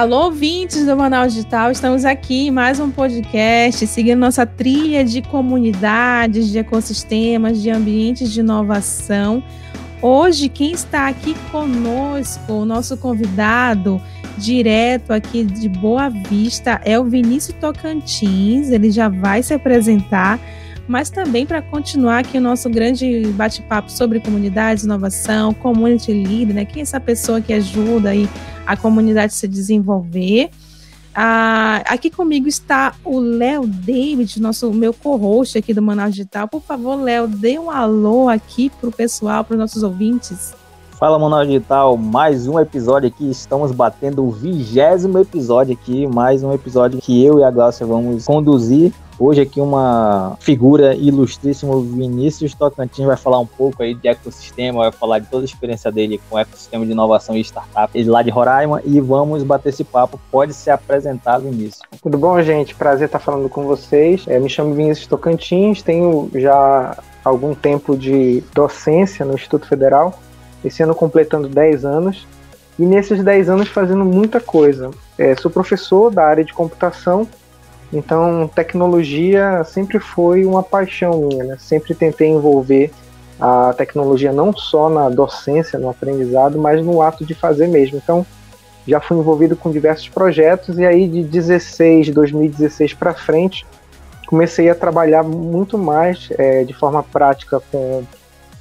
Alô, ouvintes do Manaus Digital, estamos aqui em mais um podcast, seguindo nossa trilha de comunidades, de ecossistemas, de ambientes de inovação. Hoje, quem está aqui conosco, o nosso convidado, direto aqui de Boa Vista, é o Vinícius Tocantins, ele já vai se apresentar mas também para continuar aqui o nosso grande bate-papo sobre comunidades, inovação, community leader, né? Quem é essa pessoa que ajuda aí a comunidade se desenvolver? Ah, aqui comigo está o Léo David, nosso meu co-host aqui do Manaus Digital. Por favor, Léo, dê um alô aqui para o pessoal, para os nossos ouvintes. Fala Manaus Digital, mais um episódio aqui, estamos batendo o vigésimo episódio aqui, mais um episódio que eu e a Glaucia vamos conduzir Hoje aqui uma figura ilustríssima, o Vinícius Tocantins vai falar um pouco aí de ecossistema, vai falar de toda a experiência dele com ecossistema de inovação e startup, ele lá de Roraima, e vamos bater esse papo. Pode se apresentar, Vinícius. Tudo bom, gente? Prazer estar falando com vocês. É, me chamo Vinícius Tocantins, tenho já algum tempo de docência no Instituto Federal, esse ano completando 10 anos, e nesses 10 anos fazendo muita coisa. É, sou professor da área de computação então, tecnologia sempre foi uma paixão minha, né? Sempre tentei envolver a tecnologia não só na docência, no aprendizado, mas no ato de fazer mesmo. Então, já fui envolvido com diversos projetos e aí de 16, 2016 para frente, comecei a trabalhar muito mais é, de forma prática com,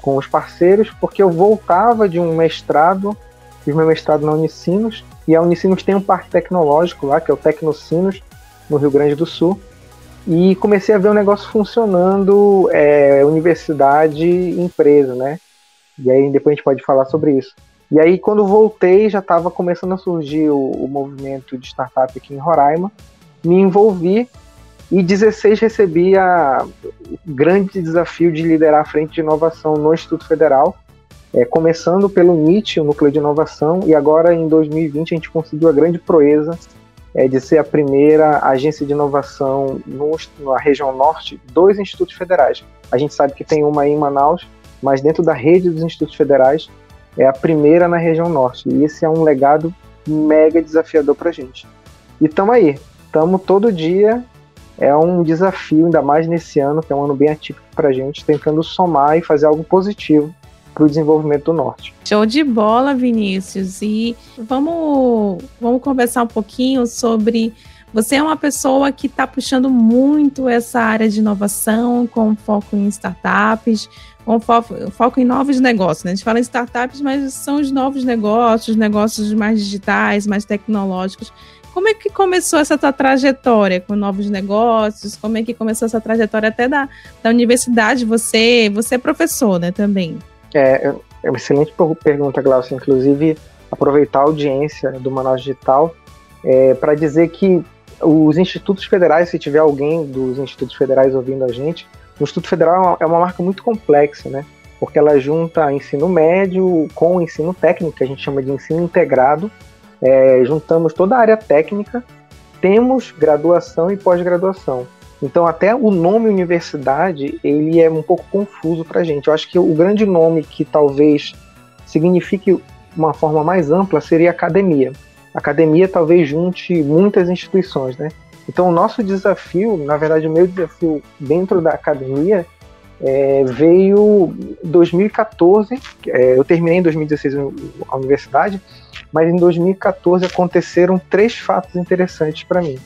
com os parceiros, porque eu voltava de um mestrado, fiz meu mestrado na Unicinos, e a Unicinos tem um parque tecnológico lá, que é o Tecnocinos, no Rio Grande do Sul. E comecei a ver o negócio funcionando, é, universidade empresa, né? E aí depois a gente pode falar sobre isso. E aí quando voltei já estava começando a surgir o, o, movimento de startup aqui em Roraima. Me envolvi e 16 recebi a, o grande desafio de liderar a frente de inovação no Instituto Federal, é, começando pelo NIT, o Núcleo de Inovação, e agora em 2020 a gente conseguiu a grande proeza é, de ser a primeira agência de inovação no, na região norte dos institutos federais. A gente sabe que tem uma em Manaus, mas dentro da rede dos institutos federais é a primeira na região norte. E esse é um legado mega desafiador para a gente. E estamos aí, estamos todo dia. É um desafio, ainda mais nesse ano, que é um ano bem atípico para a gente, tentando somar e fazer algo positivo para o desenvolvimento do norte. Show de bola, Vinícius. E vamos, vamos conversar um pouquinho sobre. Você é uma pessoa que está puxando muito essa área de inovação, com foco em startups, com foco, foco em novos negócios. Né? A gente fala em startups, mas são os novos negócios, negócios mais digitais, mais tecnológicos. Como é que começou essa tua trajetória com novos negócios? Como é que começou essa trajetória até da, da universidade? Você, você é professor, né, também? É, é uma excelente pergunta, Glaucio. Inclusive, aproveitar a audiência do Manaus Digital é, para dizer que os institutos federais, se tiver alguém dos institutos federais ouvindo a gente, o Instituto Federal é uma é marca muito complexa, né? Porque ela junta ensino médio com ensino técnico, que a gente chama de ensino integrado. É, juntamos toda a área técnica, temos graduação e pós-graduação. Então até o nome universidade ele é um pouco confuso para a gente. Eu acho que o grande nome que talvez signifique uma forma mais ampla seria academia. academia talvez junte muitas instituições, né? Então o nosso desafio, na verdade o meu desafio dentro da academia é, veio 2014. É, eu terminei em 2016 a universidade, mas em 2014 aconteceram três fatos interessantes para mim.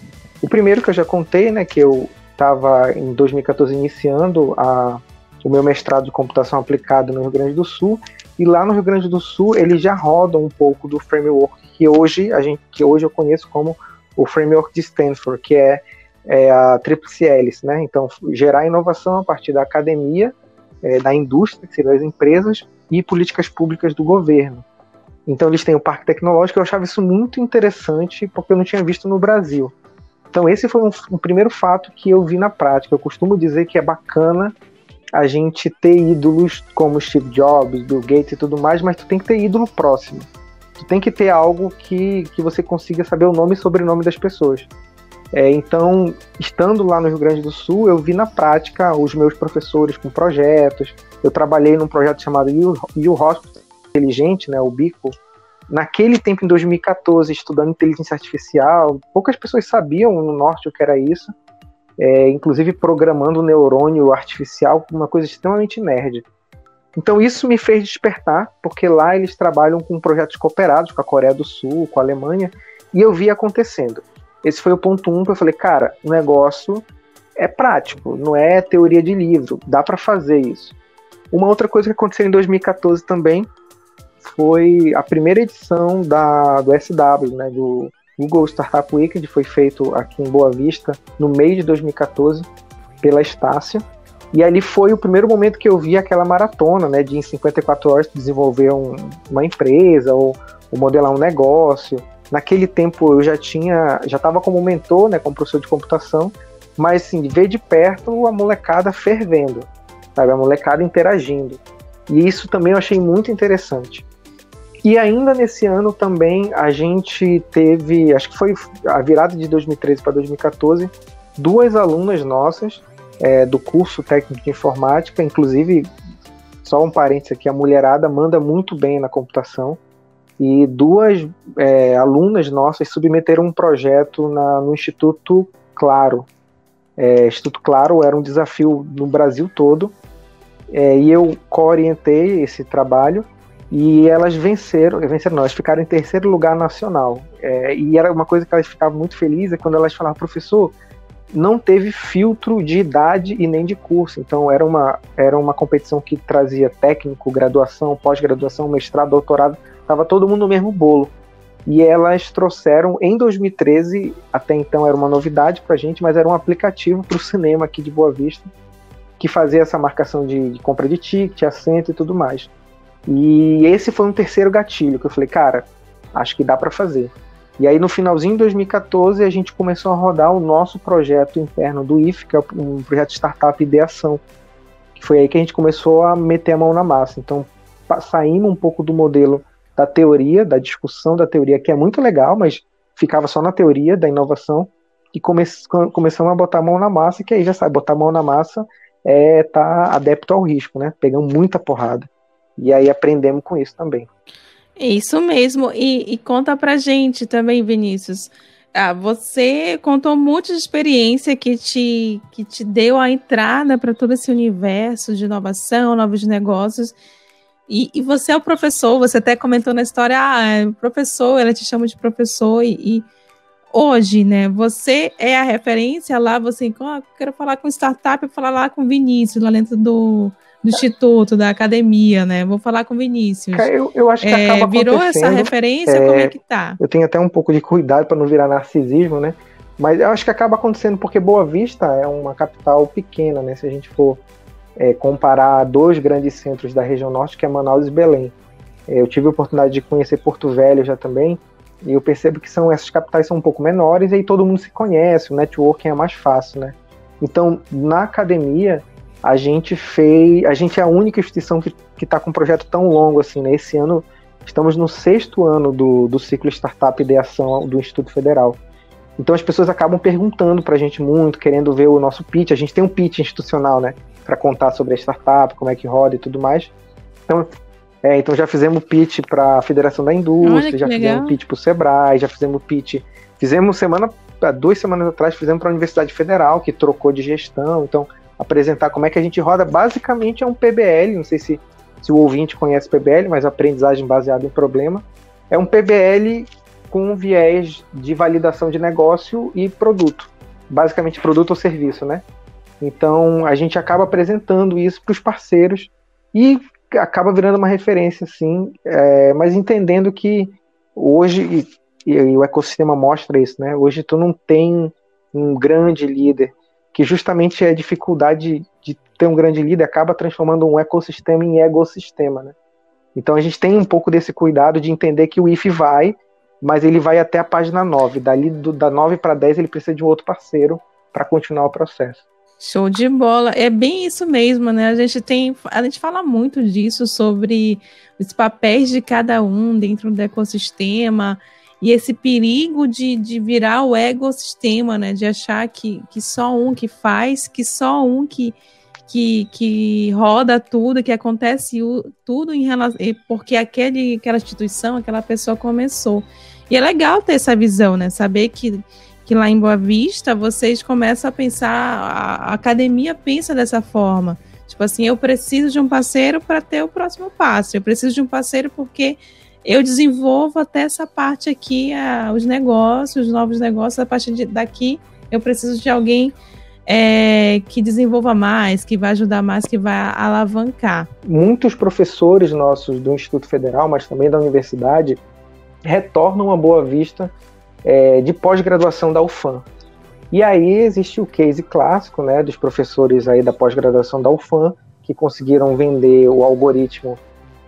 O primeiro que eu já contei, né, que eu estava em 2014 iniciando a, o meu mestrado de computação aplicada no Rio Grande do Sul e lá no Rio Grande do Sul eles já rodam um pouco do framework que hoje a gente que hoje eu conheço como o framework de Stanford, que é, é a tríplice hélice, né? Então gerar inovação a partir da academia, é, da indústria, que seriam as empresas e políticas públicas do governo. Então eles têm o parque tecnológico, eu achava isso muito interessante porque eu não tinha visto no Brasil. Então esse foi um, um, primeiro fato que eu vi na prática. Eu costumo dizer que é bacana a gente ter ídolos como Steve Jobs, Bill Gates e tudo mais, mas tu tem que ter ídolo próximo. Tu tem que ter algo que, que você consiga saber o nome e sobrenome das pessoas. É, então, estando lá no Rio Grande do Sul, eu vi na prática os meus professores com projetos. Eu trabalhei num projeto chamado You Hospital Inteligente, né, o Bico, naquele tempo, em 2014, estudando inteligência artificial, poucas pessoas sabiam no norte o que era isso, é, inclusive programando neurônio artificial, uma coisa extremamente nerd. Então isso me fez despertar, porque lá eles trabalham com projetos cooperados com a Coreia do Sul, com a Alemanha, e eu vi acontecendo. Esse foi o ponto um que eu falei, cara, o negócio é prático, não é teoria de livro, dá para fazer isso. Uma outra coisa que aconteceu em 2014 também foi a primeira edição da, do SW, né, do Google Startup Weekend, foi feito aqui em Boa Vista no mês de 2014 pela Estácia. E ali foi o primeiro momento que eu vi aquela maratona, né, de em 54 horas desenvolver um, uma empresa ou, ou, modelar um negócio. Naquele tempo eu já tinha, já estava como mentor, né, como professor de computação, mas assim, ver de perto a molecada fervendo, sabe, a molecada interagindo. E isso também eu achei muito interessante. E ainda nesse ano também a gente teve, acho que foi a virada de 2013 para 2014, duas alunas nossas é, do curso técnico de informática, inclusive, só um parênteses aqui, a mulherada manda muito bem na computação, e duas é, alunas nossas submeteram um projeto na, no Instituto Claro. É, Instituto Claro era um desafio no Brasil todo, é, e eu co-orientei esse trabalho, e elas venceram, venceram não, elas ficaram em terceiro lugar nacional. É, e era uma coisa que elas ficavam muito felizes, é quando elas falavam, professor, não teve filtro de idade e nem de curso. Então era uma, era uma competição que trazia técnico, graduação, pós-graduação, mestrado, doutorado, estava todo mundo no mesmo bolo. E elas trouxeram em 2013, até então era uma novidade para a gente, mas era um aplicativo para o cinema aqui de Boa Vista, que fazia essa marcação de, de compra de ticket, assento e tudo mais. E esse foi um terceiro gatilho que eu falei, cara, acho que dá para fazer. E aí no finalzinho de 2014 a gente começou a rodar o nosso projeto interno do IF, que é um projeto de startup ideação, que foi aí que a gente começou a meter a mão na massa. Então saímos um pouco do modelo da teoria, da discussão da teoria, que é muito legal, mas ficava só na teoria da inovação, e come começamos a botar a mão na massa, que aí já sabe, botar a mão na massa é tá adepto ao risco, né? Pegamos muita porrada. E aí aprendemos com isso também. Isso mesmo. E, e conta pra gente também, Vinícius. Ah, você contou muito de experiência que te, que te deu a entrada para todo esse universo de inovação, novos negócios. E, e, você é o professor, você até comentou na história, ah, é professor, ela te chama de professor, e, e hoje, né, você é a referência lá, você, oh, quero falar com startup, eu falar lá com Vinícius, lá dentro do, do instituto, da academia, né? Vou falar com o Vinícius. Eu, eu acho que é, acaba Virou essa referência? É, como é que tá? Eu tenho até um pouco de cuidado para não virar narcisismo, né? Mas eu acho que acaba acontecendo porque Boa Vista é uma capital pequena, né? Se a gente for é, comparar dois grandes centros da região norte, que é Manaus e Belém. É, eu tive a oportunidade de conhecer Porto Velho já também, e eu percebo que são essas capitais são um pouco menores e aí todo mundo se conhece, o networking é mais fácil, né? Então, na academia, a gente fez. A gente é a única instituição que está com um projeto tão longo assim, né? Esse ano estamos no sexto ano do, do ciclo Startup Ideação do Instituto Federal. Então as pessoas acabam perguntando para a gente muito, querendo ver o nosso pitch. A gente tem um pitch institucional, né? Para contar sobre a startup, como é que roda e tudo mais. Então, é, então já fizemos pitch para a Federação da Indústria, já legal. fizemos pitch para o Sebrae, já fizemos pitch. Fizemos semana, duas semanas atrás, fizemos para a Universidade Federal, que trocou de gestão. Então, apresentar como é que a gente roda. Basicamente é um PBL, não sei se, se o ouvinte conhece PBL, mas aprendizagem baseada em problema. É um PBL com um viés de validação de negócio e produto. Basicamente produto ou serviço, né? Então a gente acaba apresentando isso para os parceiros e acaba virando uma referência, sim, é, mas entendendo que hoje, e, e, o ecossistema mostra isso, né? Hoje tu não tem um grande líder que justamente é a dificuldade de ter um grande líder acaba transformando um ecossistema em ecossistema, né? Então a gente tem um pouco desse cuidado de entender que o IF vai, mas ele vai até a página 9. Dali do, da 9 para 10 ele precisa de um outro parceiro para continuar o processo. Show de bola. É bem isso mesmo, né? A gente tem, a gente fala muito disso sobre os papéis de cada um dentro do ecossistema e esse perigo de, de virar o ecossistema, né? De achar que, que só um que faz, que só um que, que, que roda tudo, que acontece tudo em relação. Porque aquele, aquela instituição, aquela pessoa começou. E é legal ter essa visão, né? Saber que, que lá em Boa Vista vocês começam a pensar, a academia pensa dessa forma. Tipo assim, eu preciso de um parceiro para ter o próximo passo. Eu preciso de um parceiro porque eu desenvolvo até essa parte aqui, a, os negócios, os novos negócios, a partir de, daqui eu preciso de alguém é, que desenvolva mais, que vai ajudar mais, que vai alavancar. Muitos professores nossos do Instituto Federal, mas também da universidade, retornam a Boa Vista é, de pós-graduação da UFAM. E aí existe o case clássico né, dos professores aí da pós-graduação da UFAM, que conseguiram vender o algoritmo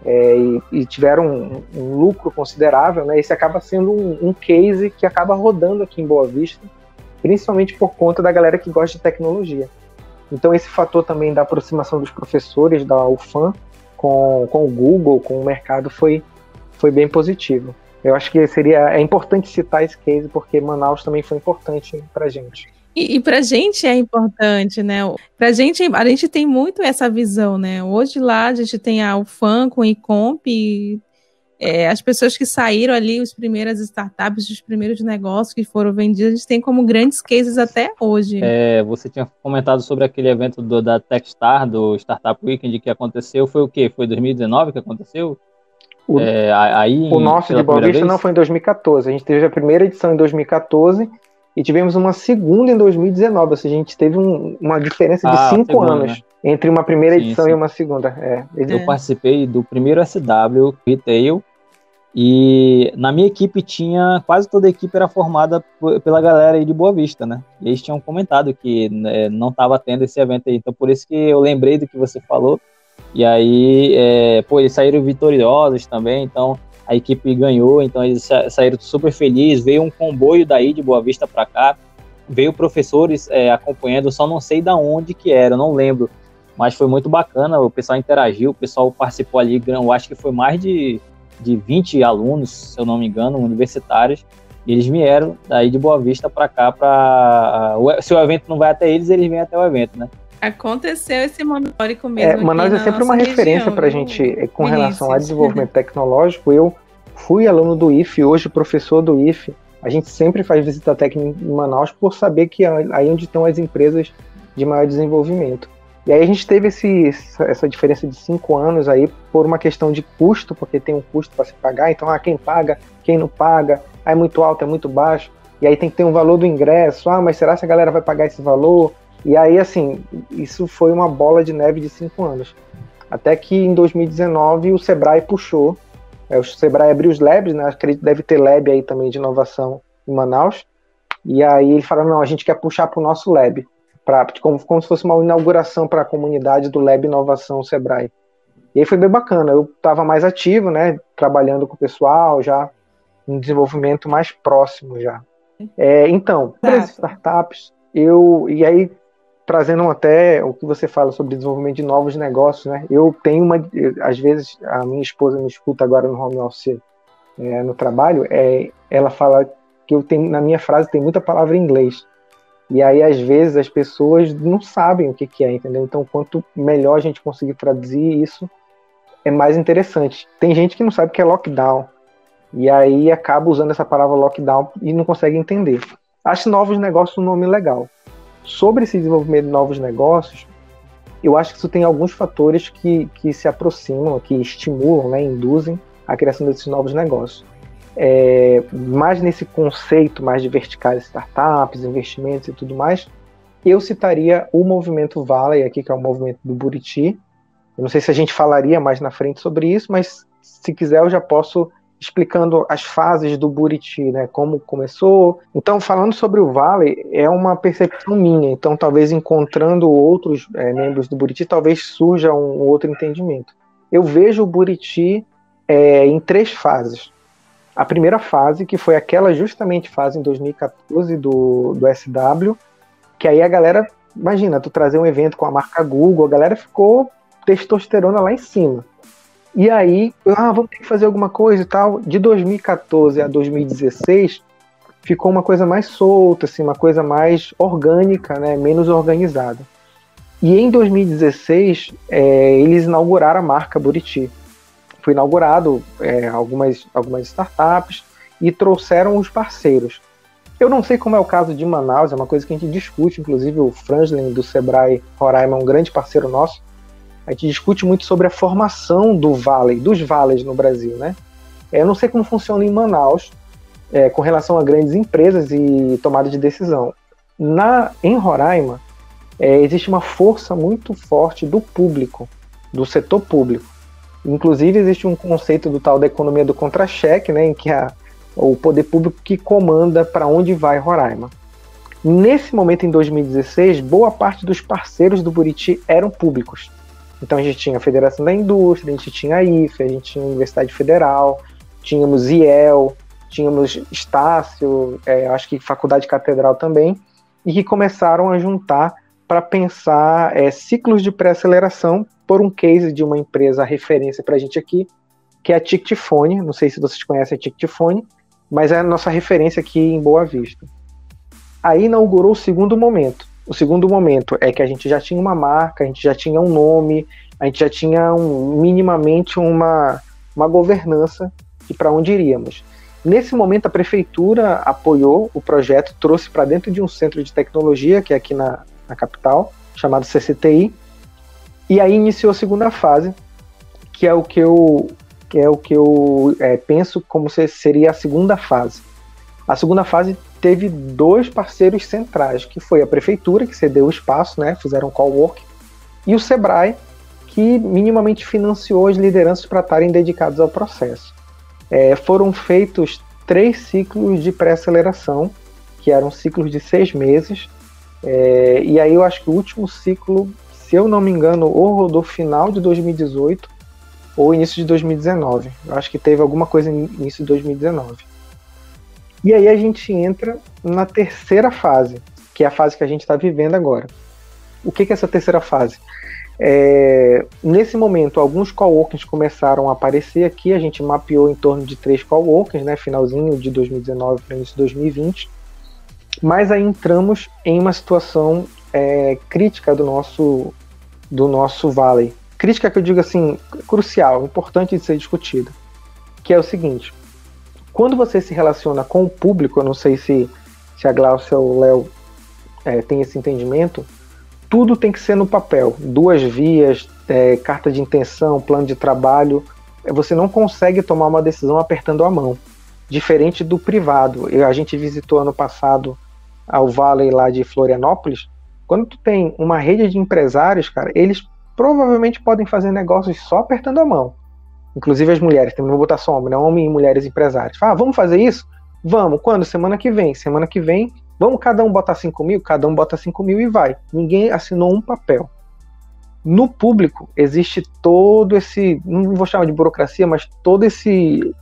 é, e, e, tiveram um, um, lucro considerável. Né, esse acaba sendo um, um case que acaba rodando aqui em Boa Vista, principalmente por conta da galera que gosta de tecnologia. Então esse fator também da aproximação dos professores da UFAM com, com o Google, com o mercado, foi, foi bem positivo. Eu acho que seria é importante citar esse case porque Manaus também foi importante para gente. E, e para gente é importante, né? Para gente a gente tem muito essa visão, né? Hoje lá a gente tem a UFAM com o Icomp, é, as pessoas que saíram ali, os primeiras startups, os primeiros negócios que foram vendidos, a gente tem como grandes cases até hoje. É, você tinha comentado sobre aquele evento do, da Techstar, do Startup Weekend, que aconteceu, foi o quê? Foi 2019 que aconteceu? O, é, aí, o nosso de Boa Vista não foi em 2014, a gente teve a primeira edição em 2014 e tivemos uma segunda em 2019, ou seja, a gente teve um, uma diferença de ah, cinco segunda, anos né? entre uma primeira sim, edição sim. e uma segunda. É, eu é. participei do primeiro SW Retail e na minha equipe tinha quase toda a equipe era formada pela galera aí de Boa Vista, né? E eles tinham comentado que né, não estava tendo esse evento aí, então por isso que eu lembrei do que você falou. E aí, é, pô, eles saíram vitoriosos também, então a equipe ganhou, então eles saíram super felizes. Veio um comboio daí de Boa Vista para cá, veio professores é, acompanhando, só não sei da onde que era, não lembro, mas foi muito bacana. O pessoal interagiu, o pessoal participou ali, eu acho que foi mais de, de 20 alunos, se eu não me engano, universitários. E eles vieram daí de Boa Vista para cá, para se o evento não vai até eles, eles vêm até o evento, né? Aconteceu esse momento histórico mesmo. É, Manaus é sempre uma referência para a gente é, com relação a desenvolvimento tecnológico. Eu fui aluno do IFE, hoje professor do IFE. A gente sempre faz visita técnica em Manaus por saber que é aí onde estão as empresas de maior desenvolvimento. E aí a gente teve esse, essa diferença de cinco anos aí por uma questão de custo, porque tem um custo para se pagar. Então, ah, quem paga, quem não paga, ah, é muito alto, é muito baixo. E aí tem que ter um valor do ingresso. Ah, mas será que a galera vai pagar esse valor? E aí, assim, isso foi uma bola de neve de cinco anos. Até que em 2019 o Sebrae puxou, é, o Sebrae abriu os labs, né? Acredito que deve ter lab aí também de inovação em Manaus. E aí ele falou: não, a gente quer puxar para o nosso lab, pra, como, como se fosse uma inauguração para a comunidade do Lab Inovação Sebrae. E aí foi bem bacana. Eu estava mais ativo, né? Trabalhando com o pessoal, já um desenvolvimento mais próximo já. É, então, para as startups, eu e aí trazendo até o que você fala sobre desenvolvimento de novos negócios, né? Eu tenho uma, às vezes a minha esposa me escuta agora no home office, é, no trabalho, é, ela fala que eu tenho na minha frase tem muita palavra em inglês. E aí às vezes as pessoas não sabem o que, que é, entendeu? Então quanto melhor a gente conseguir traduzir isso, é mais interessante. Tem gente que não sabe o que é lockdown. E aí acaba usando essa palavra lockdown e não consegue entender. Acho novos negócios um nome legal sobre esse desenvolvimento de novos negócios, eu acho que isso tem alguns fatores que, que se aproximam, que estimulam, né, induzem a criação desses novos negócios. É, mais nesse conceito mais de verticais startups, investimentos e tudo mais, eu citaria o movimento Valley aqui, que é o movimento do Buriti. Eu não sei se a gente falaria mais na frente sobre isso, mas se quiser eu já posso explicando as fases do Buriti, né, como começou. Então, falando sobre o Vale, é uma percepção minha. Então, talvez encontrando outros é, membros do Buriti, talvez surja um outro entendimento. Eu vejo o Buriti é, em três fases. A primeira fase, que foi aquela justamente fase em 2014 do, do SW, que aí a galera, imagina, tu trazer um evento com a marca Google, a galera ficou testosterona lá em cima. E aí, ah, vamos ter que fazer alguma coisa e tal. De 2014 a 2016, ficou uma coisa mais solta, assim, uma coisa mais orgânica, né, menos organizada. E em 2016, é, eles inauguraram a marca Buriti. Foi inaugurado é, algumas, algumas startups e trouxeram os parceiros. Eu não sei como é o caso de Manaus, é uma coisa que a gente discute, inclusive o Franklin do Sebrae Roraima é um grande parceiro nosso. A gente discute muito sobre a formação do vale, dos vales no Brasil, né? É, eu não sei como funciona em Manaus é, com relação a grandes empresas e tomada de decisão. Na, em Roraima, é, existe uma força muito forte do público, do setor público. Inclusive, existe um conceito do tal da economia do contra-cheque, né, em que a, o poder público que comanda para onde vai Roraima. Nesse momento, em 2016, boa parte dos parceiros do Buriti eram públicos. Então a gente tinha a Federação da Indústria, a gente tinha a IFE, a gente tinha a Universidade Federal, tínhamos IEL, tínhamos Estácio, é, acho que Faculdade Catedral também, e que começaram a juntar para pensar é, ciclos de pré-aceleração por um case de uma empresa referência para a gente aqui, que é a Tictifone. Não sei se vocês conhecem a Tictifone, mas é a nossa referência aqui em Boa Vista. Aí inaugurou o segundo momento. O segundo momento é que a gente já tinha uma marca, a gente já tinha um nome, a gente já tinha um, minimamente uma, uma governança de para onde iríamos. Nesse momento, a prefeitura apoiou o projeto, trouxe para dentro de um centro de tecnologia, que é aqui na, na capital, chamado CCTI, e aí iniciou a segunda fase, que é o que eu, que é o que eu é, penso como se seria a segunda fase. A segunda fase teve dois parceiros centrais, que foi a prefeitura, que cedeu o espaço, né, fizeram co-work, e o Sebrae, que minimamente financiou as lideranças para estarem dedicados ao processo é, foram feitos três ciclos de pré-aceleração, que eram ciclos de seis meses. É, e aí eu acho que o último ciclo, se eu não me engano, ou rodou final de 2018 ou início de 2019. Eu acho que teve alguma coisa início de 2019. E aí a gente entra na terceira fase, que é a fase que a gente está vivendo agora. O que, que é essa terceira fase? É, nesse momento, alguns coworkings começaram a aparecer aqui. A gente mapeou em torno de três coworkings, né, finalzinho de 2019 para início de 2020. Mas aí entramos em uma situação é, crítica do nosso, do nosso Valley. Crítica que eu digo assim, crucial, importante de ser discutida. Que é o seguinte: quando você se relaciona com o público, eu não sei se, se a Glaucia ou o Léo é, tem esse entendimento, tudo tem que ser no papel. Duas vias, é, carta de intenção, plano de trabalho. Você não consegue tomar uma decisão apertando a mão. Diferente do privado. Eu, a gente visitou ano passado ao Vale lá de Florianópolis. Quando tu tem uma rede de empresários, cara, eles provavelmente podem fazer negócios só apertando a mão. Inclusive as mulheres, também vou botar só homem, não homem e mulheres empresários. Ah, vamos fazer isso? Vamos. Quando? Semana que vem. Semana que vem Vamos cada um botar 5 mil? Cada um bota 5 mil e vai. Ninguém assinou um papel. No público existe todo esse, não vou chamar de burocracia, mas todo esse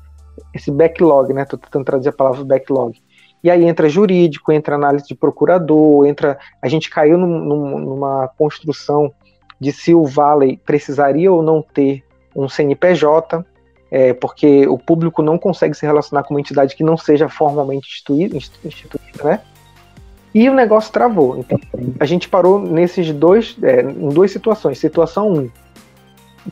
esse backlog, né? Tô tentando traduzir a palavra backlog. E aí entra jurídico, entra análise de procurador, entra. A gente caiu num, num, numa construção de se o Vale precisaria ou não ter um CNPJ, é, porque o público não consegue se relacionar com uma entidade que não seja formalmente instituída, instituída né? E o negócio travou. Então, a gente parou nesses dois, é, em duas situações. Situação 1. Um,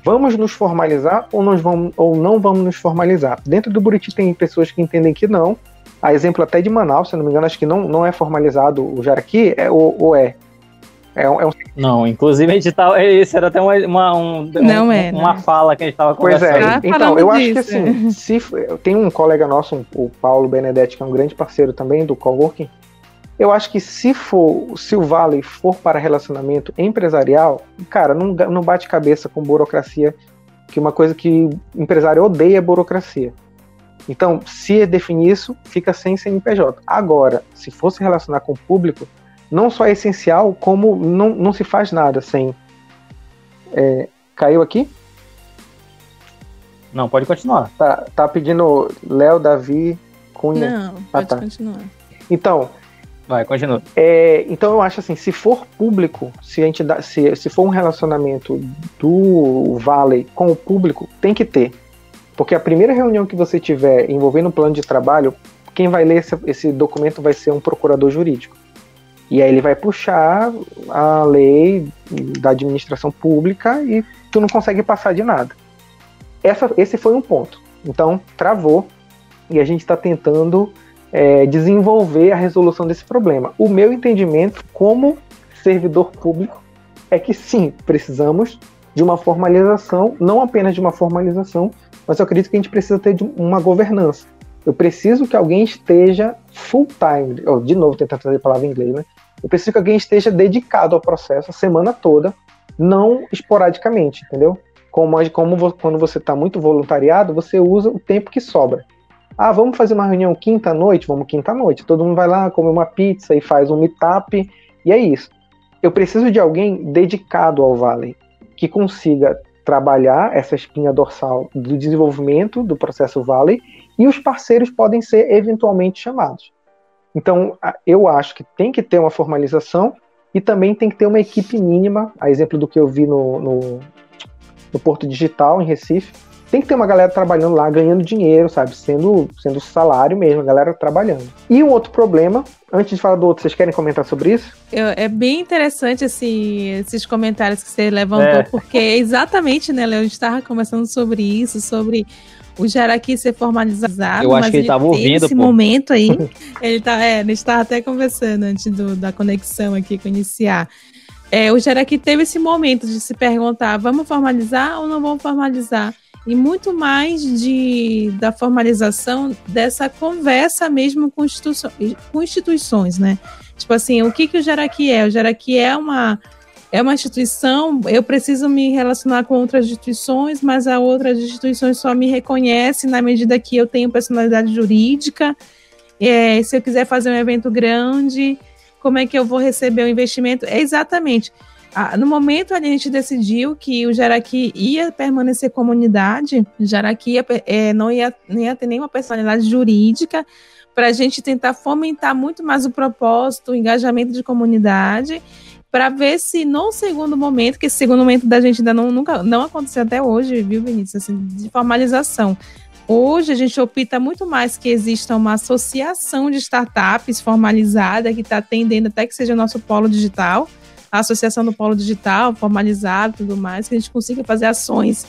vamos nos formalizar ou, nós vamos, ou não vamos nos formalizar? Dentro do Buriti tem pessoas que entendem que não. A exemplo até de Manaus, se não me engano, acho que não, não é formalizado o Jaraqui, é, ou, ou é? É um, é um... Não, inclusive a gente tava. Esse era até uma, uma, um, não um, é, uma fala que a gente estava conversando. Pois é, ah, então, eu disso. acho que assim, se, tem um colega nosso, o Paulo Benedetti, que é um grande parceiro também do Coworking, eu acho que se for, se o Vale for para relacionamento empresarial, cara, não, não bate cabeça com burocracia, que uma coisa que o empresário odeia é burocracia. Então, se definir isso, fica sem CNPJ. Agora, se for se relacionar com o público, não só é essencial, como não, não se faz nada sem. É, caiu aqui? Não, pode continuar. Tá, tá pedindo Léo, Davi, Cunha. Não, ah, pode ah, tá. continuar. Então, Vai, continua. É, então eu acho assim, se for público, se a gente dá, se, se for um relacionamento do Vale com o público, tem que ter. Porque a primeira reunião que você tiver envolvendo um plano de trabalho, quem vai ler esse, esse documento vai ser um procurador jurídico. E aí ele vai puxar a lei da administração pública e tu não consegue passar de nada. Essa, esse foi um ponto. Então, travou e a gente está tentando é, desenvolver a resolução desse problema. O meu entendimento, como servidor público, é que sim, precisamos de uma formalização, não apenas de uma formalização, mas eu acredito que a gente precisa ter uma governança. Eu preciso que alguém esteja full time, de novo tentando trazer a palavra em inglês, né? Eu preciso que alguém esteja dedicado ao processo a semana toda, não esporadicamente, entendeu? Como, como quando você está muito voluntariado, você usa o tempo que sobra. Ah, vamos fazer uma reunião quinta-noite? Vamos quinta-noite. Todo mundo vai lá, come uma pizza e faz um meetup, e é isso. Eu preciso de alguém dedicado ao Valley, que consiga trabalhar essa espinha dorsal do desenvolvimento do processo Valley e os parceiros podem ser eventualmente chamados. Então, eu acho que tem que ter uma formalização e também tem que ter uma equipe mínima, a exemplo do que eu vi no, no, no Porto Digital, em Recife, tem que ter uma galera trabalhando lá, ganhando dinheiro, sabe? Sendo, sendo salário mesmo, a galera trabalhando. E um outro problema, antes de falar do outro, vocês querem comentar sobre isso? Eu, é bem interessante assim, esses comentários que você levantou, é. porque exatamente, né, Léo, a gente estava conversando sobre isso, sobre o Jaraqui ser formalizado. Eu acho que ele estava ouvindo. Esse pô. momento aí, ele tá, é, a gente estava até conversando antes do, da conexão aqui com iniciar. É, o Jaraqui teve esse momento de se perguntar: vamos formalizar ou não vamos formalizar? e muito mais de, da formalização dessa conversa mesmo com, com instituições, né? Tipo assim, o que, que o Jaraqui é? O Jaraqui é uma, é uma instituição, eu preciso me relacionar com outras instituições, mas a outras instituições só me reconhecem na medida que eu tenho personalidade jurídica. É, se eu quiser fazer um evento grande, como é que eu vou receber o investimento? É exatamente. Ah, no momento a gente decidiu que o Jaraqui ia permanecer comunidade, Jaraqui é, não, ia, não ia ter nenhuma personalidade jurídica, para a gente tentar fomentar muito mais o propósito, o engajamento de comunidade, para ver se no segundo momento, que esse segundo momento da gente ainda não, nunca, não aconteceu até hoje, viu, Vinícius, assim, de formalização. Hoje a gente opta muito mais que exista uma associação de startups formalizada que está atendendo até que seja o nosso polo digital, a associação do polo digital, formalizado tudo mais, que a gente consiga fazer ações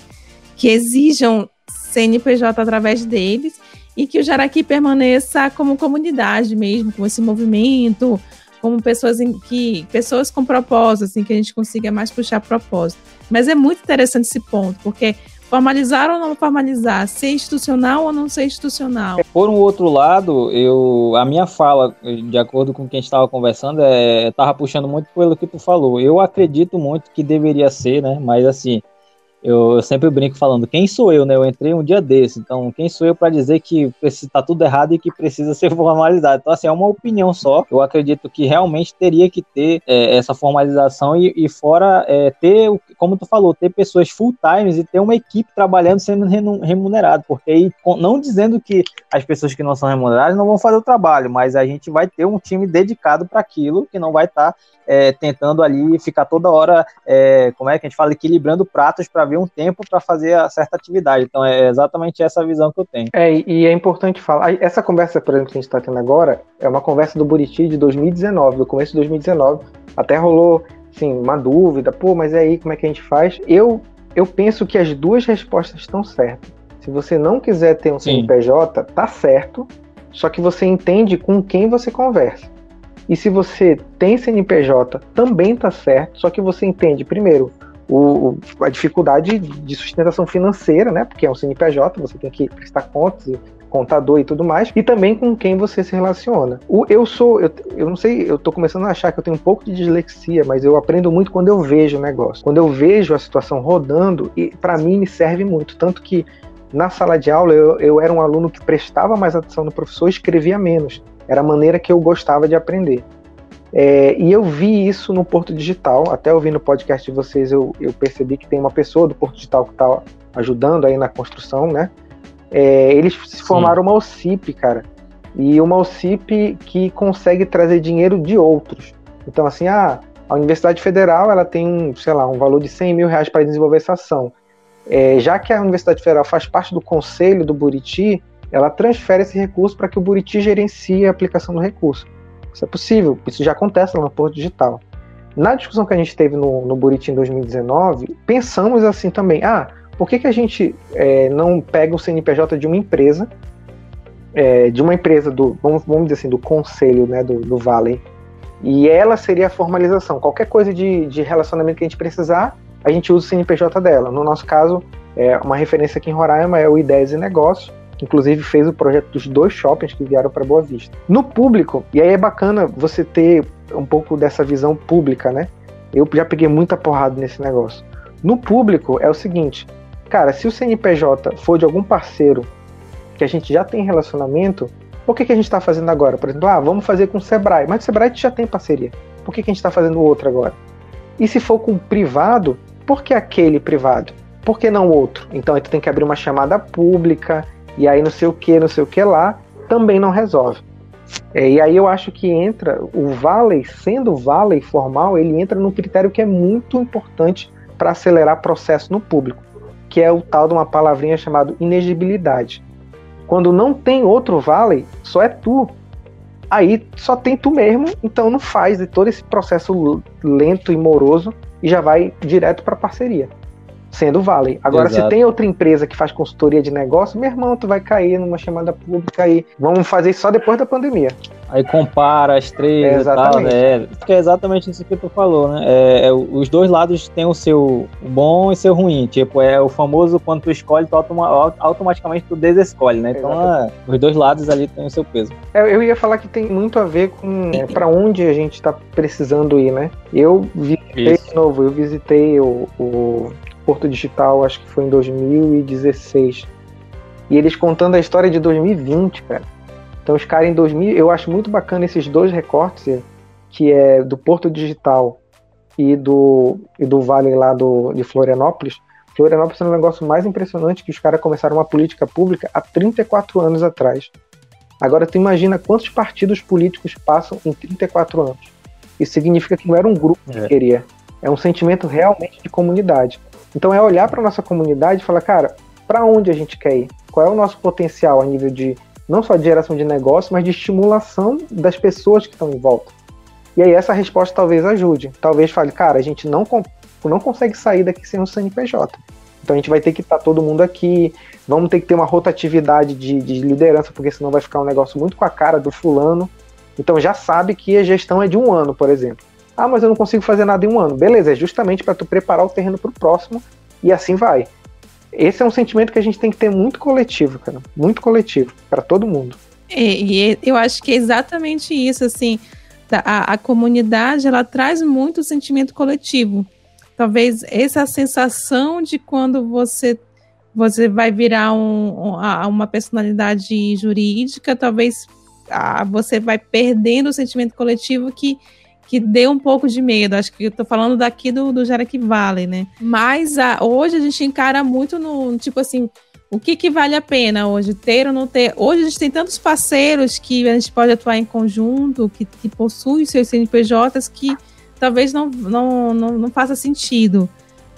que exijam CNPJ através deles e que o Jaraqui permaneça como comunidade mesmo, com esse movimento, como pessoas em que pessoas com propósito, assim, que a gente consiga mais puxar propósito. Mas é muito interessante esse ponto, porque formalizar ou não formalizar, ser institucional ou não ser institucional. Por um outro lado, eu a minha fala, de acordo com quem estava conversando, é, estava puxando muito pelo que tu falou. Eu acredito muito que deveria ser, né? Mas assim, eu, eu, sempre brinco falando, quem sou eu, né? Eu entrei um dia desse, então quem sou eu para dizer que está tudo errado e que precisa ser formalizado? Então, assim, é uma opinião só. Eu acredito que realmente teria que ter é, essa formalização e, e fora é, ter, como tu falou, ter pessoas full times e ter uma equipe trabalhando sendo remunerado, porque aí, não dizendo que as pessoas que não são remuneradas não vão fazer o trabalho, mas a gente vai ter um time dedicado para aquilo que não vai estar tá, é, tentando ali ficar toda hora, é, como é que a gente fala, equilibrando pratos para um tempo para fazer a certa atividade. Então é exatamente essa visão que eu tenho. É, e é importante falar, essa conversa, por exemplo, que a gente está tendo agora, é uma conversa do Buriti de 2019, do começo de 2019, até rolou, assim, uma dúvida, pô, mas é aí, como é que a gente faz? Eu, eu penso que as duas respostas estão certas. Se você não quiser ter um CNPJ, Sim. tá certo, só que você entende com quem você conversa. E se você tem CNPJ, também tá certo, só que você entende, primeiro, o, a dificuldade de sustentação financeira, né? Porque é um CNPJ, você tem que prestar contas, contador e tudo mais, e também com quem você se relaciona. O, eu sou, eu, eu não sei, eu tô começando a achar que eu tenho um pouco de dislexia, mas eu aprendo muito quando eu vejo o negócio. Quando eu vejo a situação rodando, e para mim me serve muito. Tanto que na sala de aula eu, eu era um aluno que prestava mais atenção no professor e escrevia menos. Era a maneira que eu gostava de aprender. É, e eu vi isso no Porto Digital, até ouvindo o podcast de vocês, eu, eu percebi que tem uma pessoa do Porto Digital que está ajudando aí na construção, né? É, eles se formaram Sim. uma OCIP, cara, e uma OCIP que consegue trazer dinheiro de outros. Então, assim, ah, a Universidade Federal ela tem, sei lá, um valor de 100 mil reais para desenvolver essa ação. É, já que a Universidade Federal faz parte do conselho do Buriti, ela transfere esse recurso para que o Buriti gerencie a aplicação do recurso. Isso é possível, isso já acontece lá no Porto Digital. Na discussão que a gente teve no, no Buriti em 2019, pensamos assim também: ah, por que, que a gente é, não pega o CNPJ de uma empresa, é, de uma empresa do, vamos, vamos dizer assim, do conselho né, do, do Vale, e ela seria a formalização. Qualquer coisa de, de relacionamento que a gente precisar, a gente usa o CNPJ dela. No nosso caso, é uma referência aqui em Roraima é o Ideias e Negócios, que inclusive fez o projeto dos dois shoppings que vieram para Boa Vista. No público, e aí é bacana você ter um pouco dessa visão pública, né? Eu já peguei muita porrada nesse negócio. No público é o seguinte, cara, se o CNPJ for de algum parceiro que a gente já tem relacionamento, por que, que a gente está fazendo agora? Por exemplo, ah, vamos fazer com o Sebrae, mas o Sebrae já tem parceria. Por que, que a gente está fazendo outro agora? E se for com privado, por que aquele privado? Por que não outro? Então aí tu tem que abrir uma chamada pública, e aí não sei o que, não sei o que lá, também não resolve. É, e aí eu acho que entra o Valley, sendo Valley formal, ele entra num critério que é muito importante para acelerar processo no público, que é o tal de uma palavrinha chamada inegibilidade. Quando não tem outro Valley, só é tu. Aí só tem tu mesmo, então não faz de todo esse processo lento e moroso e já vai direto para parceria sendo o Vale. Agora, Exato. se tem outra empresa que faz consultoria de negócio, meu irmão, tu vai cair numa chamada pública aí. Vamos fazer isso só depois da pandemia. Aí compara as três é, e tal, né? Porque é exatamente isso que tu falou, né? É, é, os dois lados têm o seu bom e seu ruim. Tipo, é o famoso quando tu escolhe, tu automa automaticamente tu desescolhe, né? Então, é, os dois lados ali têm o seu peso. É, eu ia falar que tem muito a ver com é, para onde a gente está precisando ir, né? Eu visitei isso. de novo, eu visitei o, o Porto Digital, acho que foi em 2016. E eles contando a história de 2020, cara. Então os caras em 2000, eu acho muito bacana esses dois recortes, que é do Porto Digital e do, e do Vale lá do, de Florianópolis. Florianópolis é um negócio mais impressionante que os caras começaram uma política pública há 34 anos atrás. Agora tu imagina quantos partidos políticos passam em 34 anos. Isso significa que não era um grupo que é. queria. É um sentimento realmente de comunidade. Então é olhar para nossa comunidade e falar, cara, para onde a gente quer ir? Qual é o nosso potencial a nível de não só de geração de negócio, mas de estimulação das pessoas que estão em volta? E aí essa resposta talvez ajude. Talvez fale, cara, a gente não, não consegue sair daqui sem um CNPJ. Então a gente vai ter que estar tá todo mundo aqui, vamos ter que ter uma rotatividade de, de liderança, porque senão vai ficar um negócio muito com a cara do fulano. Então já sabe que a gestão é de um ano, por exemplo. Ah, mas eu não consigo fazer nada em um ano. Beleza, é justamente para tu preparar o terreno para o próximo e assim vai. Esse é um sentimento que a gente tem que ter muito coletivo, cara, muito coletivo para todo mundo. E, e, eu acho que é exatamente isso, assim, a, a comunidade ela traz muito o sentimento coletivo. Talvez essa sensação de quando você você vai virar um, uma personalidade jurídica, talvez você vai perdendo o sentimento coletivo que que deu um pouco de medo. Acho que eu tô falando daqui do, do Jarek Valley, né? Mas a, hoje a gente encara muito no, tipo assim, o que, que vale a pena hoje, ter ou não ter? Hoje a gente tem tantos parceiros que a gente pode atuar em conjunto, que, que possuem seus CNPJs, que talvez não, não, não, não faça sentido.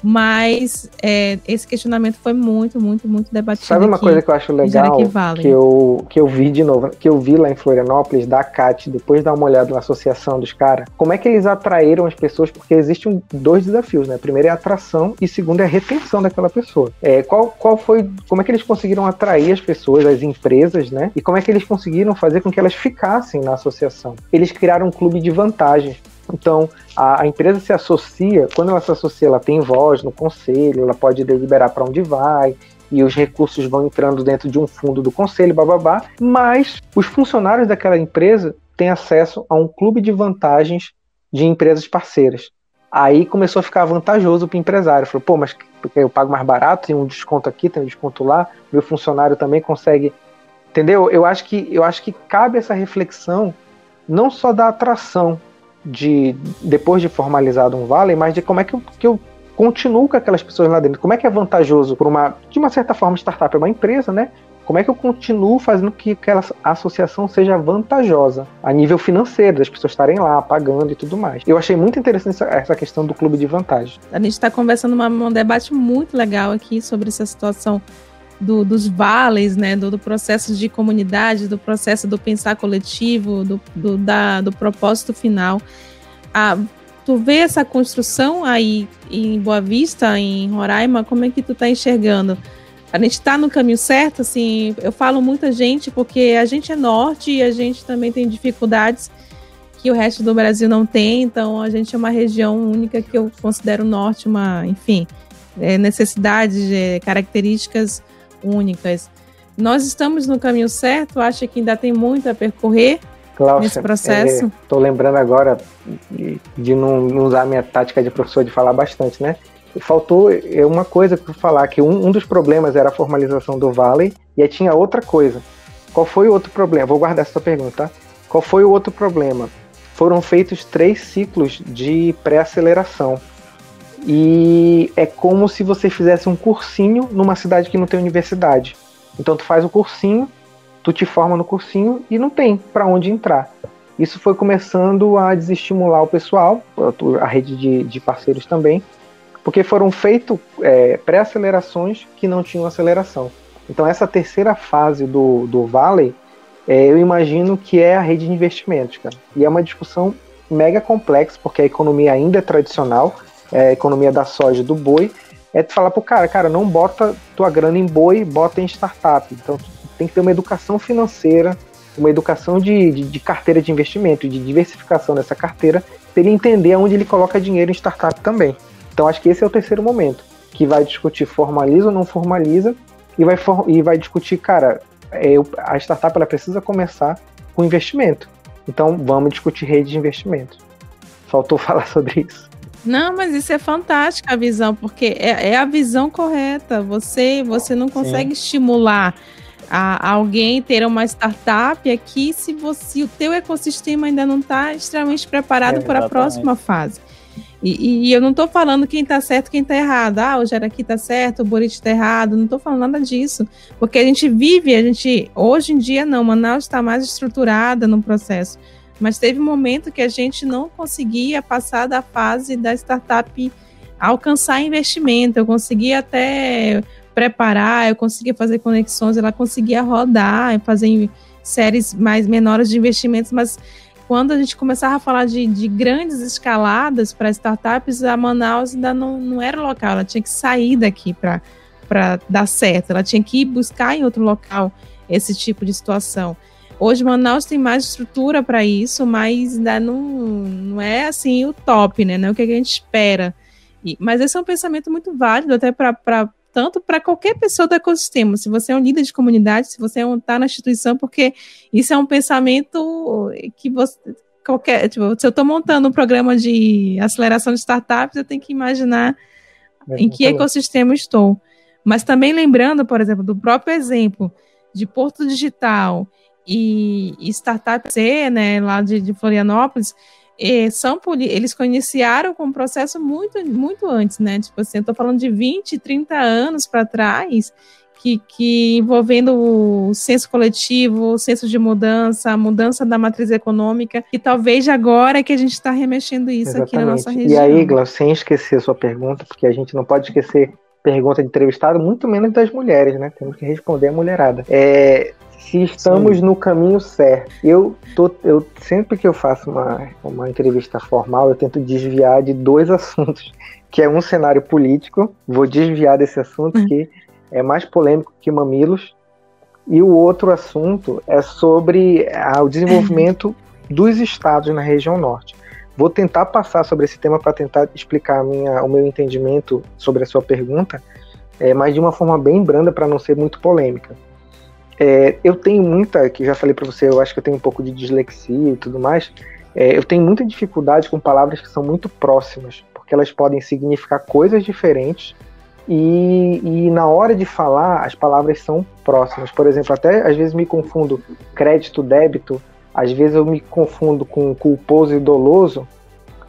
Mas é, esse questionamento foi muito, muito, muito debatido. Sabe uma coisa que eu acho legal que eu, que eu vi de novo, que eu vi lá em Florianópolis, da CAT, depois de dar uma olhada na associação dos caras, como é que eles atraíram as pessoas, porque existem dois desafios, né? Primeiro é a atração e segundo é a retenção daquela pessoa. É, qual, qual foi, como é que eles conseguiram atrair as pessoas, as empresas, né? E como é que eles conseguiram fazer com que elas ficassem na associação? Eles criaram um clube de vantagens então, a, a, empresa se associa, quando ela se associa, ela tem voz no conselho, ela pode deliberar para onde vai, e os recursos vão entrando dentro de um fundo do conselho, bababá, mas os funcionários daquela empresa têm acesso a um clube de vantagens de empresas parceiras. Aí começou a ficar vantajoso para o empresário. Falou, pô, mas porque eu pago mais barato, tem um desconto aqui, tem um desconto lá, meu funcionário também consegue. Entendeu? Eu acho que, eu acho que cabe essa reflexão não só da atração, de depois de formalizado um vale, mas de como é que eu, que eu continuo com aquelas pessoas lá dentro. Como é que é vantajoso para uma, de uma certa forma, startup é uma empresa, né? Como é que eu continuo fazendo que aquela associação seja vantajosa a nível financeiro, das pessoas estarem lá pagando e tudo mais? Eu achei muito interessante essa, questão do clube de vantagem. A gente está conversando uma, um debate muito legal aqui sobre essa situação do, dos vales, né, do, do, processo de comunidade, do processo do pensar coletivo, do, do, da, do propósito final. Ah, tu vê essa construção aí em Boa Vista, em Roraima, como é que tu está enxergando? A gente está no caminho certo, assim, eu falo muita gente porque a gente é norte e a gente também tem dificuldades que o resto do Brasil não tem, então a gente é uma região única que eu considero norte uma, enfim, é, necessidades, é, características únicas. Nós estamos no caminho certo? Acha que ainda tem muito a percorrer Cláudia, nesse processo? Estou é, lembrando agora de não, não, usar a minha tática de professor de falar bastante, né? Faltou é, uma coisa para falar, que um, um, dos problemas era a formalização do Vale, e aí tinha outra coisa. Qual foi o outro problema? Vou guardar essa pergunta, tá? Qual foi o outro problema? Foram feitos três ciclos de pré-aceleração. E é como se você fizesse um cursinho numa cidade que não tem universidade. Então tu faz o cursinho, tu te forma no cursinho e não tem para onde entrar. Isso foi começando a desestimular o pessoal, a rede de, de parceiros também, porque foram feitas é, pré-acelerações que não tinham aceleração. Então essa terceira fase do, do Valley, é, eu imagino que é a rede de investimentos, cara. E é uma discussão mega complexa, porque a economia ainda é tradicional, é, economia da soja do boi, é tu falar pro cara, cara, não bota tua grana em boi, bota em startup. Então tem que ter uma educação financeira, uma educação de, de, de carteira de investimento, de diversificação dessa carteira, para ele entender aonde ele coloca dinheiro em startup também. Então acho que esse é o terceiro momento, que vai discutir formaliza ou não formaliza, e vai, for, e vai discutir, cara, é, a startup ela precisa começar com investimento. Então vamos discutir rede de investimento. Faltou falar sobre isso. Não, mas isso é fantástico a visão, porque é, é a visão correta. Você, você não consegue Sim. estimular a, a alguém ter uma startup aqui se você o teu ecossistema ainda não está extremamente preparado é, para a próxima fase. E, e, eu não estou falando quem está certo quem está errado. Ah, o Jaraqui está certo, o Buriti está errado. Não estou falando nada disso. Porque a gente vive, a gente. Hoje em dia, não. Manaus está mais estruturada no processo. Mas teve um momento que a gente não conseguia passar da fase da startup alcançar investimento. Eu conseguia até preparar, eu conseguia fazer conexões, ela conseguia rodar, fazer séries mais menores de investimentos, mas quando a gente começava a falar de, de grandes escaladas para startups, a Manaus ainda não, não era local, ela tinha que sair daqui para dar certo, ela tinha que ir buscar em outro local esse tipo de situação. Hoje Manaus tem mais estrutura para isso, mas ainda não, não é assim o top, né? Não é o que a gente espera. E, mas esse é um pensamento muito válido até para tanto para qualquer pessoa do ecossistema. Se você é um líder de comunidade, se você está na instituição, porque isso é um pensamento que você qualquer, tipo, se eu estou montando um programa de aceleração de startups, eu tenho que imaginar é, em que ecossistema estou. Mas também lembrando, por exemplo, do próprio exemplo de Porto Digital e, e Startup C, né, lá de, de Florianópolis, e são eles conheceram com um processo muito, muito antes, né? Tipo assim, eu tô falando de 20, 30 anos para trás, que, que envolvendo o senso coletivo, o senso de mudança, a mudança da matriz econômica, e talvez agora é que a gente está remexendo isso Exatamente. aqui na nossa região. E aí, Glau, sem esquecer a sua pergunta, porque a gente não pode esquecer pergunta de entrevistado, muito menos das mulheres, né? Temos que responder a mulherada. É, se estamos Sim. no caminho certo. Eu, tô, eu sempre que eu faço uma, uma entrevista formal, eu tento desviar de dois assuntos, que é um cenário político, vou desviar desse assunto hum. que é mais polêmico que mamilos, e o outro assunto é sobre ah, o desenvolvimento dos estados na região norte. Vou tentar passar sobre esse tema para tentar explicar minha, o meu entendimento sobre a sua pergunta, é, mas de uma forma bem branda para não ser muito polêmica. É, eu tenho muita, que já falei para você, eu acho que eu tenho um pouco de dislexia e tudo mais. É, eu tenho muita dificuldade com palavras que são muito próximas, porque elas podem significar coisas diferentes e, e, na hora de falar as palavras são próximas. Por exemplo, até às vezes me confundo crédito, débito, às vezes eu me confundo com culposo e doloso,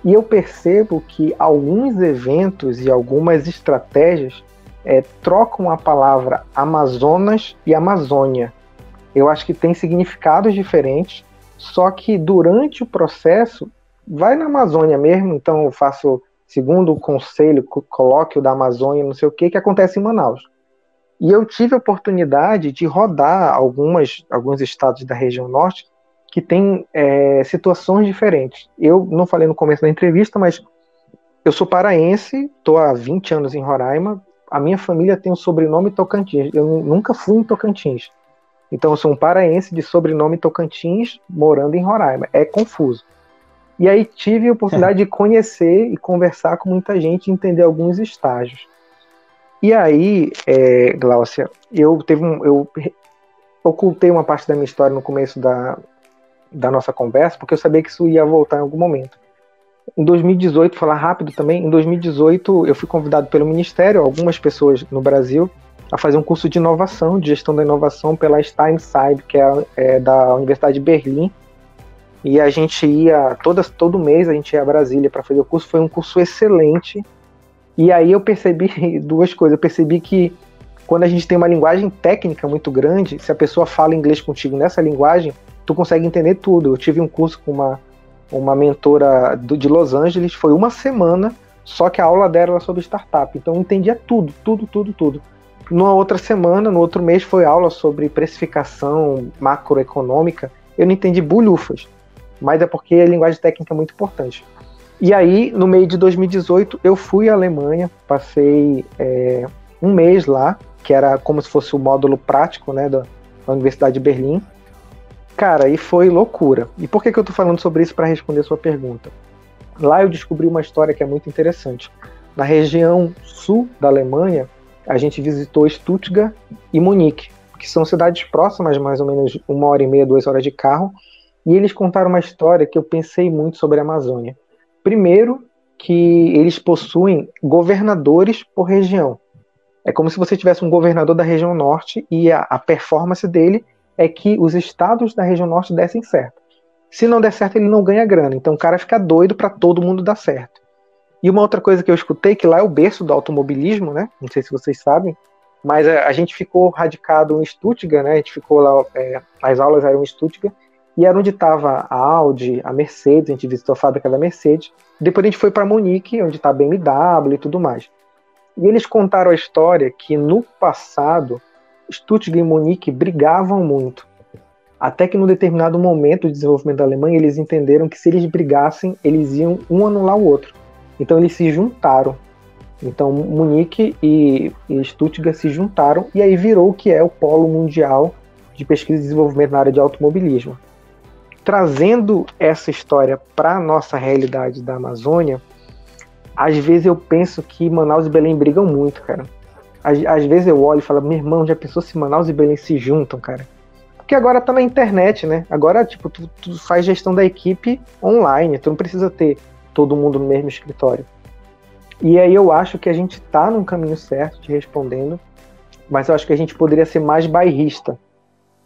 e eu percebo que alguns eventos e algumas estratégias é, trocam a palavra Amazonas e Amazônia. Eu acho que tem significados diferentes, só que durante o processo, vai na Amazônia mesmo, então eu faço, segundo o conselho, colóquio da Amazônia, não sei o que, que acontece em Manaus. E eu tive a oportunidade de rodar algumas, alguns estados da região norte que têm é, situações diferentes. Eu não falei no começo da entrevista, mas eu sou paraense, estou há 20 anos em Roraima. A minha família tem o sobrenome Tocantins. Eu nunca fui em Tocantins. Então eu sou um paraense de sobrenome Tocantins, morando em Roraima. É confuso. E aí tive a oportunidade de conhecer e conversar com muita gente, entender alguns estágios. E aí, é, Glaucia, eu teve um, eu ocultei uma parte da minha história no começo da, da nossa conversa, porque eu sabia que isso ia voltar em algum momento. Em 2018, falar rápido também, em 2018 eu fui convidado pelo Ministério, algumas pessoas no Brasil, a fazer um curso de inovação, de gestão da inovação pela Steinside, que é, é da Universidade de Berlim. E a gente ia, todas, todo mês a gente ia a Brasília para fazer o curso. Foi um curso excelente. E aí eu percebi duas coisas. Eu percebi que quando a gente tem uma linguagem técnica muito grande, se a pessoa fala inglês contigo nessa linguagem, tu consegue entender tudo. Eu tive um curso com uma, uma mentora do, de Los Angeles, foi uma semana, só que a aula dela era sobre startup. Então eu entendia tudo, tudo, tudo, tudo. Numa outra semana, no outro mês, foi aula sobre precificação macroeconômica. Eu não entendi bulhufas, mas é porque a linguagem técnica é muito importante. E aí, no meio de 2018, eu fui à Alemanha, passei é, um mês lá, que era como se fosse o módulo prático né, da, da Universidade de Berlim. Cara, e foi loucura. E por que, que eu tô falando sobre isso para responder sua pergunta? Lá eu descobri uma história que é muito interessante. Na região sul da Alemanha, a gente visitou Stuttgart e Munique, que são cidades próximas, mais ou menos uma hora e meia, duas horas de carro, e eles contaram uma história que eu pensei muito sobre a Amazônia. Primeiro, que eles possuem governadores por região. É como se você tivesse um governador da região norte e a, a performance dele é que os estados da região norte dessem certo. Se não der certo, ele não ganha grana. Então o cara fica doido para todo mundo dar certo. E uma outra coisa que eu escutei, que lá é o berço do automobilismo, né? Não sei se vocês sabem, mas a, é, a gente ficou radicado em Stuttgart, né? A gente ficou lá, é, as aulas eram em Stuttgart, e era onde estava a Audi, a Mercedes, a gente visitou a fábrica da Mercedes. Depois a gente foi para Munique, onde está a BMW e tudo mais. E eles contaram a história que no passado, Stuttgart e Munique brigavam muito. Até que num determinado momento do desenvolvimento da Alemanha, eles entenderam que se eles brigassem, eles iam um anular o outro. Então eles se juntaram. Então Munique e, e Stuttgart se juntaram e aí virou o que é o polo mundial de pesquisa e desenvolvimento na área de automobilismo. Trazendo essa história para a nossa realidade da Amazônia, às vezes eu penso que Manaus e Belém brigam muito, cara. Às, às vezes eu olho e falo, meu irmão, já pensou se Manaus e Belém se juntam, cara? Porque agora tá na internet, né? Agora, tipo, tu, tu faz gestão da equipe online, tu não precisa ter todo mundo no mesmo escritório. E aí eu acho que a gente está num caminho certo te respondendo, mas eu acho que a gente poderia ser mais bairrista.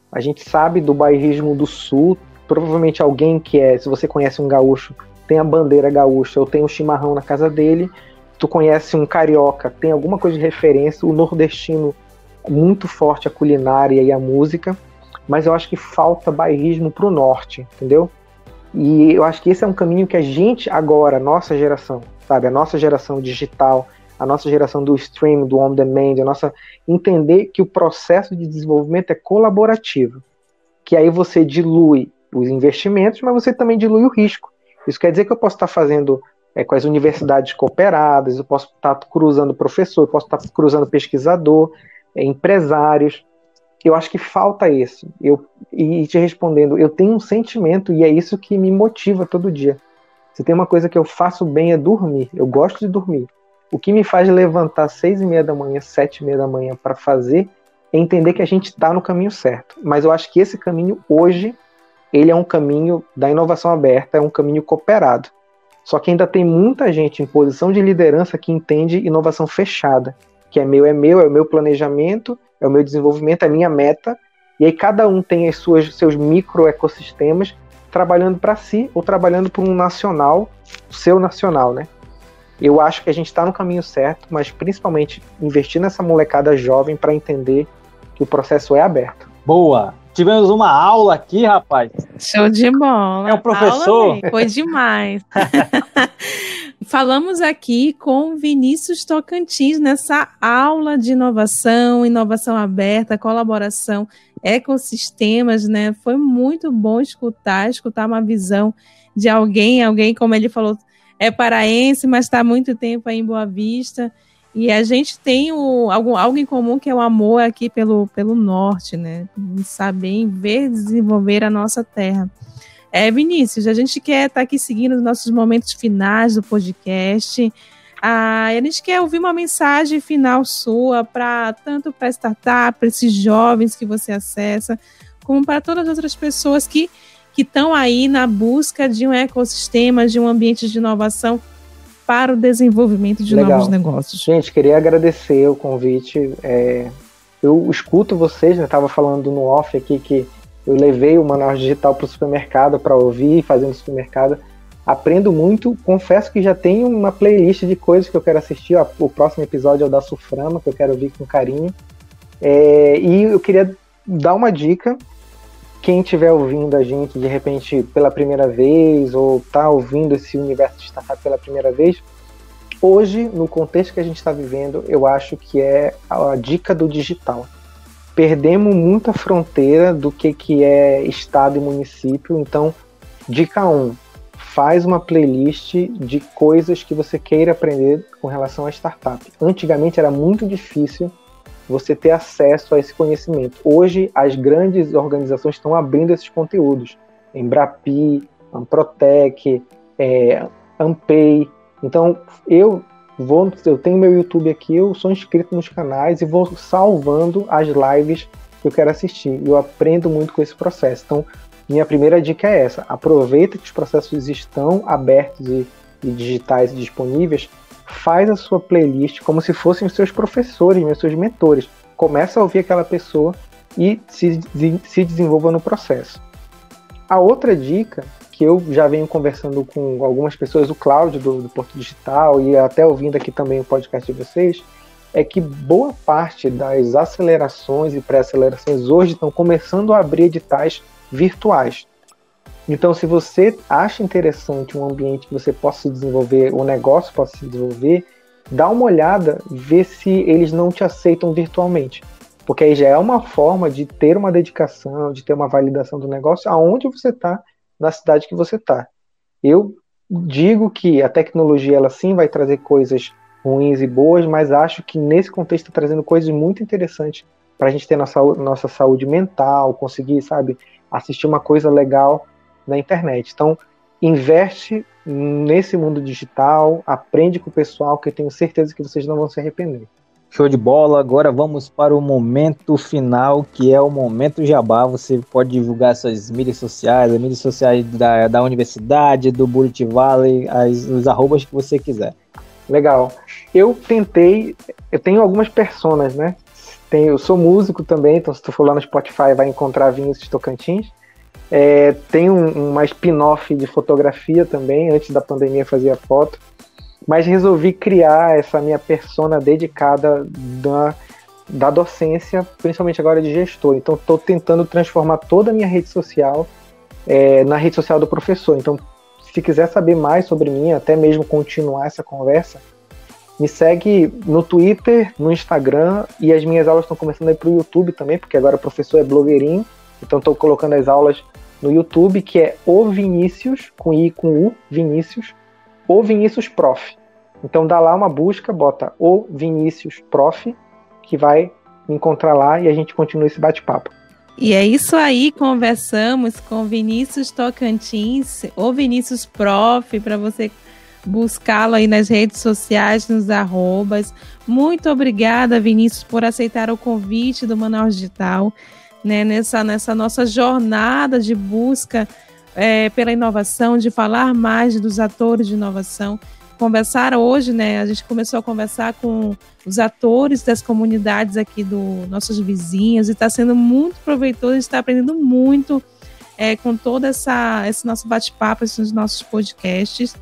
A gente sabe do bairrismo do sul, provavelmente alguém que é, se você conhece um gaúcho, tem a bandeira gaúcha ou tem o chimarrão na casa dele, tu conhece um carioca, tem alguma coisa de referência, o nordestino muito forte a culinária e a música, mas eu acho que falta bairrismo pro norte, entendeu? E eu acho que esse é um caminho que a gente agora, nossa geração, sabe, a nossa geração digital, a nossa geração do stream, do on demand, a nossa entender que o processo de desenvolvimento é colaborativo, que aí você dilui os investimentos, mas você também dilui o risco. Isso quer dizer que eu posso estar fazendo é, com as universidades cooperadas, eu posso estar cruzando professor, eu posso estar cruzando pesquisador, é, empresários, eu acho que falta isso. Eu, e te respondendo, eu tenho um sentimento e é isso que me motiva todo dia. Se tem uma coisa que eu faço bem é dormir. Eu gosto de dormir. O que me faz levantar seis e meia da manhã, sete e meia da manhã para fazer é entender que a gente está no caminho certo. Mas eu acho que esse caminho hoje ele é um caminho da inovação aberta, é um caminho cooperado. Só que ainda tem muita gente em posição de liderança que entende inovação fechada, que é meu, é meu, é o meu planejamento, é o meu desenvolvimento, é a minha meta, e aí cada um tem as suas seus micro ecossistemas trabalhando para si ou trabalhando por um nacional, o seu nacional, né? Eu acho que a gente está no caminho certo, mas principalmente investir nessa molecada jovem para entender que o processo é aberto. Boa. Tivemos uma aula aqui, rapaz. Show de bola. É o professor. Foi demais. falamos aqui com Vinícius Tocantins nessa aula de inovação, inovação aberta, colaboração, ecossistemas, né? Foi muito bom escutar, escutar uma visão de alguém, alguém, como ele falou, é paraense, mas está muito tempo aí em Boa Vista. E a gente tem o, algo, em comum que é o amor aqui pelo, pelo norte, né? Saber ver desenvolver a nossa terra. É, Vinícius, a gente quer estar tá aqui seguindo os nossos momentos finais do podcast. Ah, a gente quer ouvir uma mensagem final sua para tanto para startup, para esses jovens que você acessa, como para todas as outras pessoas que que estão aí na busca de um ecossistema, de um ambiente de inovação para o desenvolvimento de Legal. novos negócios. Gente, queria agradecer o convite. É, eu escuto vocês, né? Estava falando no off aqui que eu levei o manual digital para o supermercado para ouvir, fazendo supermercado. Aprendo muito. Confesso que já tenho uma playlist de coisas que eu quero assistir. Ó, o próximo episódio é o da Suframa, que eu quero ouvir com carinho. É, e eu queria dar uma dica. Quem estiver ouvindo a gente de repente pela primeira vez ou está ouvindo esse universo de startup pela primeira vez, hoje, no contexto que a gente está vivendo, eu acho que é a dica do digital perdemos muita fronteira do que, que é estado e município. Então, dica 1, um, faz uma playlist de coisas que você queira aprender com relação a startup. Antigamente era muito difícil você ter acesso a esse conhecimento. Hoje, as grandes organizações estão abrindo esses conteúdos. Embrapi, Amprotec, é, Ampay. Então, eu vou, eu tenho meu YouTube aqui, eu sou inscrito nos canais e vou salvando as lives que eu quero assistir. Eu aprendo muito com esse processo. Então, minha primeira dica é essa: aproveita que os processos estão abertos e, e digitais e disponíveis. Faz a sua playlist como se fossem os seus professores, os seus mentores. Começa a ouvir aquela pessoa e se, se desenvolva no processo. A outra dica que eu já venho conversando com algumas pessoas, o Cláudio do, do Porto Digital e até ouvindo aqui também o podcast de vocês, é que boa parte das acelerações e pré-acelerações hoje estão começando a abrir editais virtuais. Então, se você acha interessante um ambiente que você possa se desenvolver, o negócio possa se desenvolver, dá uma olhada, vê se eles não te aceitam virtualmente. Porque aí já é uma forma de ter uma dedicação, de ter uma validação do negócio aonde você está na cidade que você está. Eu digo que a tecnologia ela sim vai trazer coisas ruins e boas, mas acho que nesse contexto está trazendo coisas muito interessantes para a gente ter nossa, nossa saúde mental, conseguir, sabe, assistir uma coisa legal na internet. Então, investe nesse mundo digital, aprende com o pessoal, que eu tenho certeza que vocês não vão se arrepender. Show de bola. Agora vamos para o momento final, que é o momento jabá. Você pode divulgar suas mídias sociais, as mídias sociais da, da universidade, do Bullet Valley, as, os arrobas que você quiser. Legal. Eu tentei, eu tenho algumas personas, né? Tem, eu sou músico também, então se tu for lá no Spotify vai encontrar Vinhos Tocantins. É, tem um, uma spin-off de fotografia também, antes da pandemia fazia foto mas resolvi criar essa minha persona dedicada da, da docência, principalmente agora de gestor. Então, estou tentando transformar toda a minha rede social é, na rede social do professor. Então, se quiser saber mais sobre mim, até mesmo continuar essa conversa, me segue no Twitter, no Instagram e as minhas aulas estão começando a ir para o YouTube também, porque agora o professor é blogueirinho. Então, estou colocando as aulas no YouTube, que é o Vinícius, com I com U, Vinícius, o Vinícius Prof. Então dá lá uma busca, bota o Vinícius Prof, que vai encontrar lá e a gente continua esse bate-papo. E é isso aí, conversamos com Vinícius Tocantins, ou Vinícius Prof, para você buscá-lo aí nas redes sociais, nos arrobas. Muito obrigada, Vinícius, por aceitar o convite do Manual Digital, né, nessa, nessa nossa jornada de busca é, pela inovação, de falar mais dos atores de inovação conversar hoje, né? A gente começou a conversar com os atores das comunidades aqui do nossos vizinhos e está sendo muito proveitoso, a gente está aprendendo muito é, com todo essa, esse nosso bate-papo, esses nossos podcasts.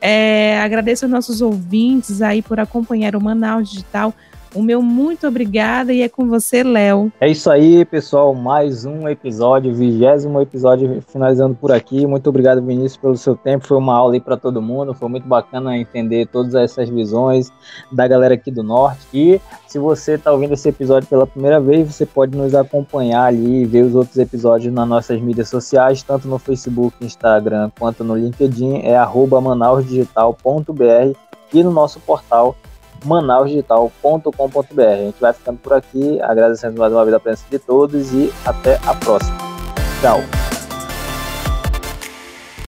É, agradeço aos nossos ouvintes aí por acompanhar o Manaus Digital. O meu muito obrigada e é com você, Léo. É isso aí, pessoal. Mais um episódio, vigésimo episódio finalizando por aqui. Muito obrigado, Vinícius, pelo seu tempo. Foi uma aula aí para todo mundo. Foi muito bacana entender todas essas visões da galera aqui do Norte. E se você está ouvindo esse episódio pela primeira vez, você pode nos acompanhar ali e ver os outros episódios nas nossas mídias sociais, tanto no Facebook, Instagram, quanto no LinkedIn. É manausdigital.br e no nosso portal manausdigital.com.br. A gente vai ficando por aqui, agradecendo mais uma vez a presença de todos e até a próxima. Tchau!